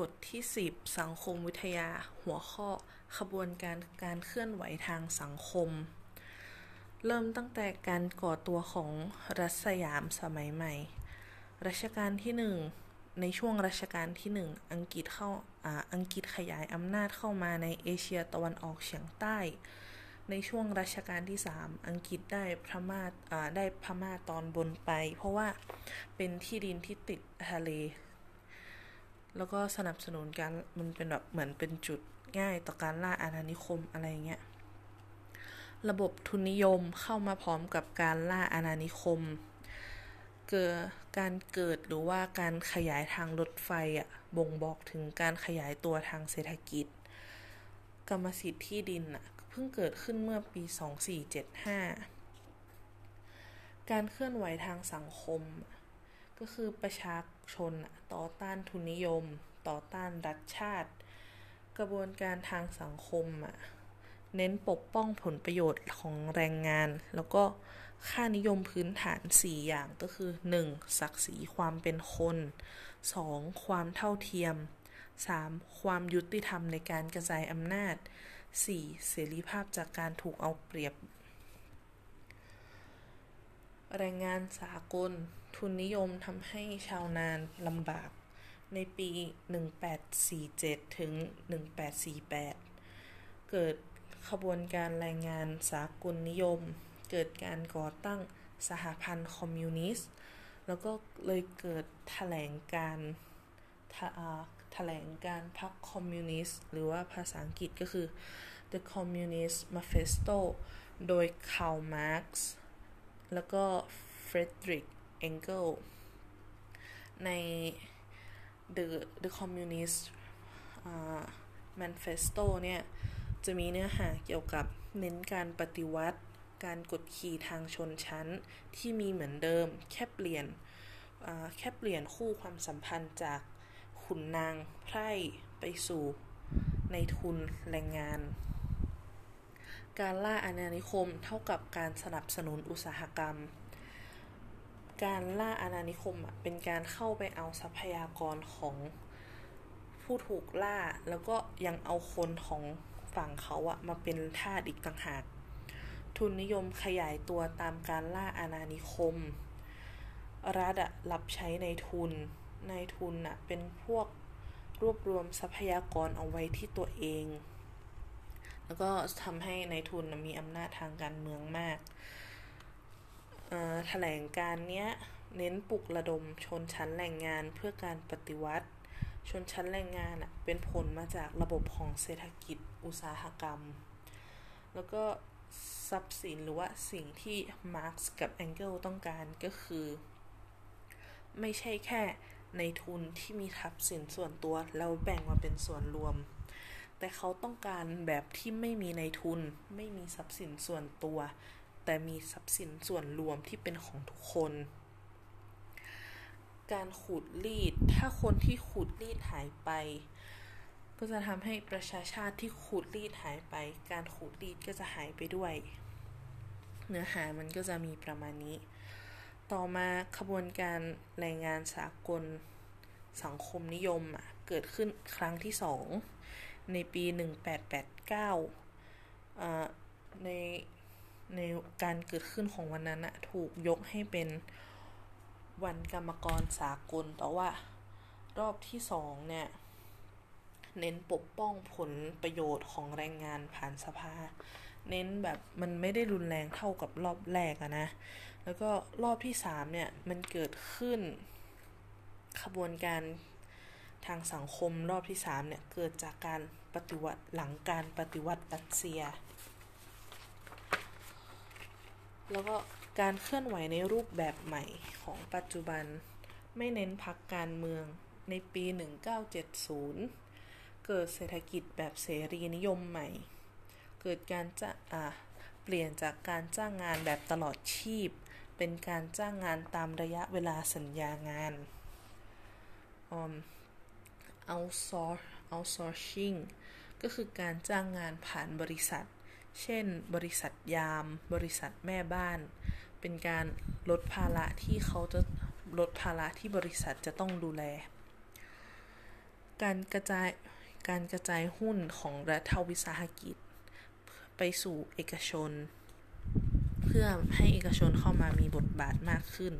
บทที่ 10 สังคมวิทยา หัวข้อ ขบวนการการเคลื่อนไหวทางสังคม เริ่มตั้งแต่การก่อตัวของรัฐสยามสมัยใหม่ รัชกาลที่หนึ่งในช่วงรัชกาลที่หนึ่งอังกฤษเข้าอาอังกฤษขยายอำนาจเข้ามาในเอเชียตะวันออกเฉียงใต้ ในช่วงรัชกาลที่ 3 อังกฤษได้พมา่าได้พม่าตอนบนไป เพราะว่าเป็นที่ดินที่ติดทะเล แล้วก็สนับสนุนการมันเป็นแบบเหมือนเป็นจุดง่ายต่อการล่าอาณานิคมอะไรเงี้ย ระบบทุนนิยมเข้ามาพร้อมกับการล่าอาณานิคม เกิดการเกิดหรือว่าการขยายทางรถไฟอะบ่งบอกถึงการขยายตัวทางเศรษฐกิจ กรรมสิทธิ์ที่ดินอะเพิ่งเกิดขึ้นเมื่อปี 2475 การเคลื่อนไหวทางสังคม ก็คือประชา ชน ต่อต้านทุนนิยม ต่อต้านรัฐชาติ กระบวนการทางสังคมอะเน้นปกป้องผลประโยชน์ของแรงงาน แล้วก็ค่านิยมพื้นฐาน 4 อย่างก็คือ 1. ศักดิ์ศรีความเป็นคน 2. ความเท่าเทียม 3. ความยุติธรรมในการกระจายอำนาจ 4. เสรีภาพจากการถูกเอาเปรียบ แรงงานสากล ทุนนิยมทำให้ชาวนานลำบากในปี 1847 ถึง 1848 เกิดขบวนการแรงงานสากลนิยม เกิดการก่อตั้งสหพันธ์คอมมิวนิสต์ แล้วก็เลยเกิดแถลงการแถลงการณ์พรรคคอมมิวนิสต์ หรือว่าภาษาอังกฤษก็คือ The Communist Manifesto โดยคาร์ลมาร์กซ์ แล้วก็เฟรดริกเองเกิลส์ ใน The The Communist uh, Manifesto เนี่ย จะมีเนื้อหาเกี่ยวกับเน้นการปฏิวัติ การกดขี่ทางชนชั้นที่มีเหมือนเดิม แค่เปลี่ยนแค่เปลี่ยนคู่ความสัมพันธ์จากขุนนางไพร่ไปสู่ในทุนแรงงาน การล่าอาณานิคมเท่ากับการสนับสนุนอุตสาหกรรม การล่าอาณานิคมเป็นการเข้าไปเอาทรัพยากรของผู้ถูกล่าแล้วก็ยังเอาคนของฝั่งเขาอะมาเป็นทาสอีกต่างหาก ทุนนิยมขยายตัวตามการล่าอาณานิคม รัฐอะรับใช้ในทุน ในทุนอะเป็นพวกรวบรวมทรัพยากรเอาไว้ที่ตัวเอง แล้วก็ทำให้ในทุนมีอำนาจทางการเมืองมากแถลงการเนี้ยเน้นปลุกระดมชนชั้นแรงงานเพื่อการปฏิวัติ ชนชั้นแรงงานอะเป็นผลมาจากระบบของเศรษฐกิจอุตสาหกรรม แล้วก็ทรัพย์สินหรือว่าสิ่งที่มาร์กซ์กับเองเกลส์ต้องการก็คือ ไม่ใช่แค่นายทุนที่มีทรัพย์สินส่วนตัวแล้วแบ่งมาเป็นส่วนรวม แต่เขาต้องการแบบที่ไม่มีนายทุน ไม่มีทรัพย์สินส่วนตัว แต่มีทรัพย์สินส่วนรวมที่เป็นของทุกคน การขูดรีด ถ้าคนที่ขูดรีดหายไป ก็จะทำให้ประชาชาติที่ขูดรีดหายไป การขูดรีดก็จะหายไปด้วย เนื้อหามันก็จะมีประมาณนี้ ต่อมาขบวนการแรงงานสากลสังคมนิยมเกิดขึ้นครั้งที่สอง ในปี 1889 ในในการเกิดขึ้นของวันนั้นอะถูกยกให้เป็นวันกรรมกรสากล แต่ว่ารอบที่สองเนี่ย เน้นปกป้องผลประโยชน์ของแรงงานผ่านสภา เน้นแบบมันไม่ได้รุนแรงเท่ากับรอบแรกอะนะ แล้วก็รอบที่สามเนี่ย มันเกิดขึ้นขบวนการ ทางสังคมรอบที่ 3 เนี่ย เกิดจากการปฏิวัติหลังการปฏิวัติรัสเซีย แล้วก็การเคลื่อนไหวในรูปแบบใหม่ของปัจจุบันไม่เน้นพักการเมืองในปี 1970 เกิดเศรษฐกิจแบบเสรีนิยมใหม่ เกิดการจะอ่าเปลี่ยนจากการจ้างงานแบบตลอดชีพ เป็นการจ้างงานตามระยะเวลาสัญญางานออ outsource outsourcing ก็คือการจ้างงานผ่านบริษัท เช่น บริษัทยาม บริษัทแม่บ้าน เป็นการลดภาระที่เขาจะลดภาระที่บริษัทจะต้องดูแล การกระจายการกระจายหุ้นของรัฐวิสาหกิจ ไปสู่เอกชน เพื่อให้เอกชนเข้ามามีบทบาทมากขึ้น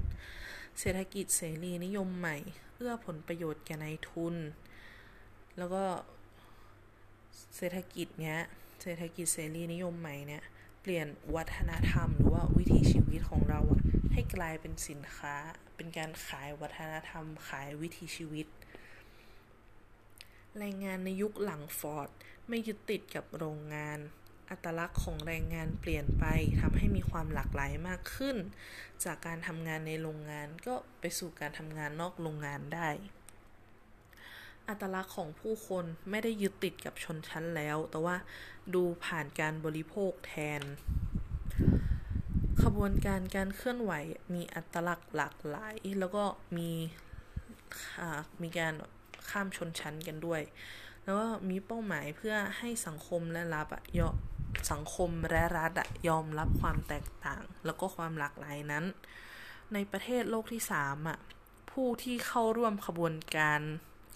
เศรษฐกิจเสรีนิยมใหม่ เอื้อผลประโยชน์แก่นายทุน แล้วก็เศรษฐกิจเนี้ย เศรษฐกิจเสรีนิยมใหม่เนี้ยเปลี่ยนวัฒนธรรมหรือว่าวิถีชีวิตของเราอะให้กลายเป็นสินค้า เป็นการขายวัฒนธรรม ขายวิถีชีวิต แรงงานในยุคหลังฟอร์ดไม่ยึดติดกับโรงงาน อัตลักษณ์ของแรงงานเปลี่ยนไปทำให้มีความหลากหลายมากขึ้น จากการทำงานในโรงงานก็ไปสู่การทำงานนอกโรงงานได้ อัตลักษณ์ของผู้คนไม่ได้ยึดติดกับชนชั้นแล้ว แต่ว่าดูผ่านการบริโภคแทน ขบวนการการเคลื่อนไหวมีอัตลักษณ์หลากหลาย แล้วก็มีมีการข้ามชนชั้นกันด้วย แล้วก็มีเป้าหมายเพื่อให้สังคมและรับอะยอสังคมและรัฐอะยอมรับความแตกต่าง แล้วก็ความหลากหลายนั้น ในประเทศโลกที่สามอะผู้ที่เข้าร่วมขบวนการ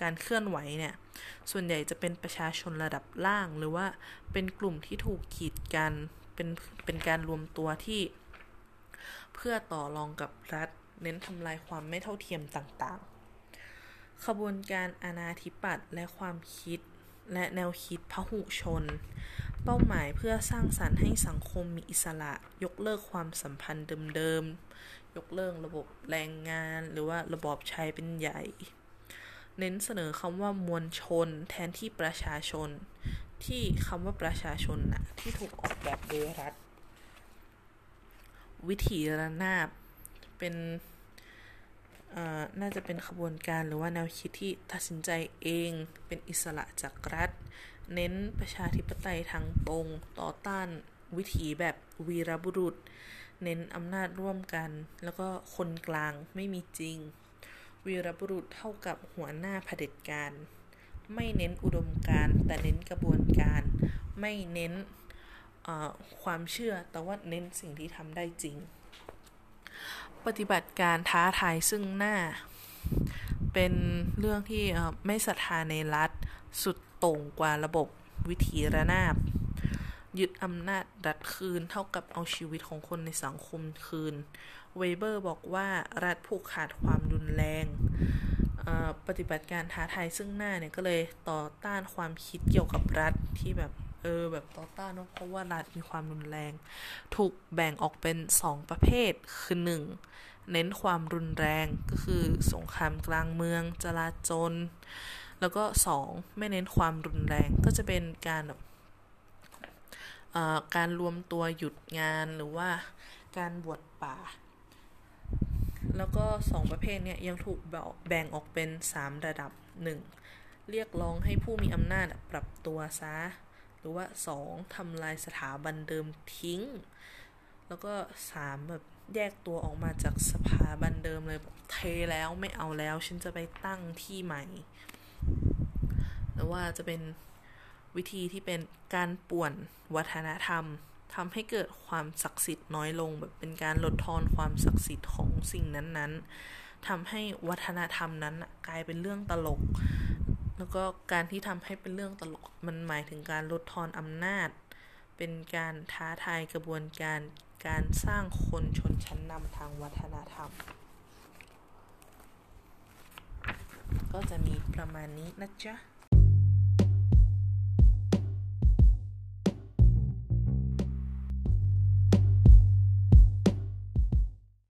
การเคลื่อนไหวเนี่ย ส่วนใหญ่จะเป็นประชาชนระดับล่าง หรือว่าเป็นกลุ่มที่ถูกขีดกันเป็นเป็นการรวมตัวที่ เพื่อต่อรองกับรัฐ เน้นทำลายความไม่เท่าเทียมต่างๆ ขบวนการอนาธิปัตย์และความคิดและแนวคิดพหุชน เป้าหมายเพื่อสร้างสารรค์ให้สังคมมีอิสระ ยกเลิกความสัมพันธ์เดิมๆ ยกเลิกระบบแรงงาน หรือว่าระบอบชายเป็นใหญ่ เน้นเสนอคำว่ามวลชน แทนที่ประชาชน ที่คำว่าประชาชนนะที่ถูกออกแบบโดยรัฐ วิถีระนาบเป็นน่าจะเป็นขบวนการหรือว่าแนวคิดที่ตัดสินใจเองเป็นอิสระจากรัฐ เน้นประชาธิปไตยทางตรง ต่อต้านวิถีแบบวีรบุรุษ เน้นอำนาจร่วมกัน แล้วก็คนกลางไม่มีจริง วีรบุรุษเท่ากับหัวหน้าเผด็จการ ไม่เน้นอุดมการแต่เน้นกระบวนการ ไม่เน้นความเชื่อแต่ว่าเน้นสิ่งที่ทำได้จริง ปฏิบัติการท้าทายซึ่งหน้า เป็นเรื่องที่ไม่ศรัทธาในรัฐ สุดตรงกว่าระบบวิถีระนาบ ยึดอำนาจรัฐคืนเท่ากับเอาชีวิตของคนในสังคมคืน เวเบอร์บอกว่ารัฐผูกขาดความรุนแรงปฏิบัติการท้าทายซึ่งหน้าเนี่ยก็เลยต่อต้านความคิดเกี่ยวกับรัฐที่แบบเออแบบต่อต้านเพราะว่ารัฐมีความรุนแรง ถูกแบ่งออกเป็น 2 ประเภทคือ 1. เน้นความรุนแรงก็คือสงครามกลางเมือง จลาจลแล้วก็ 2. ไม่เน้นความรุนแรงก็จะเป็นการแบบ การรวมตัวหยุดงานหรือว่าการบวชป่า แล้วก็สองประเภทเนี่ยยังถูกแบ่งออกเป็น 3 ระดับ 1. เรียกร้องให้ผู้มีอำนาจปรับตัวซะ หรือว่า 2. ทำลายสถาบันเดิมทิ้ง แล้วก็ 3. แบบแยกตัวออกมาจากสถาบันเดิมเลยเทแล้วไม่เอาแล้ว ฉันจะไปตั้งที่ใหม่หรือว่าจะเป็น วิธีที่เป็นการป่วนวัฒนธรรมทำให้เกิดความศักดิ์สิทธิ์น้อยลง แบบเป็นการลดทอนความศักดิ์สิทธิ์ของสิ่งนั้นๆทำให้วัฒนธรรมนั้นกลายเป็นเรื่องตลก แล้วก็การที่ทำให้เป็นเรื่องตลกมันหมายถึงการลดทอนอำนาจ เป็นการท้าทายกระบวนการการสร้างคนชนชั้นนำทางวัฒนธรรม ก็จะมีประมาณนี้นะจ๊ะ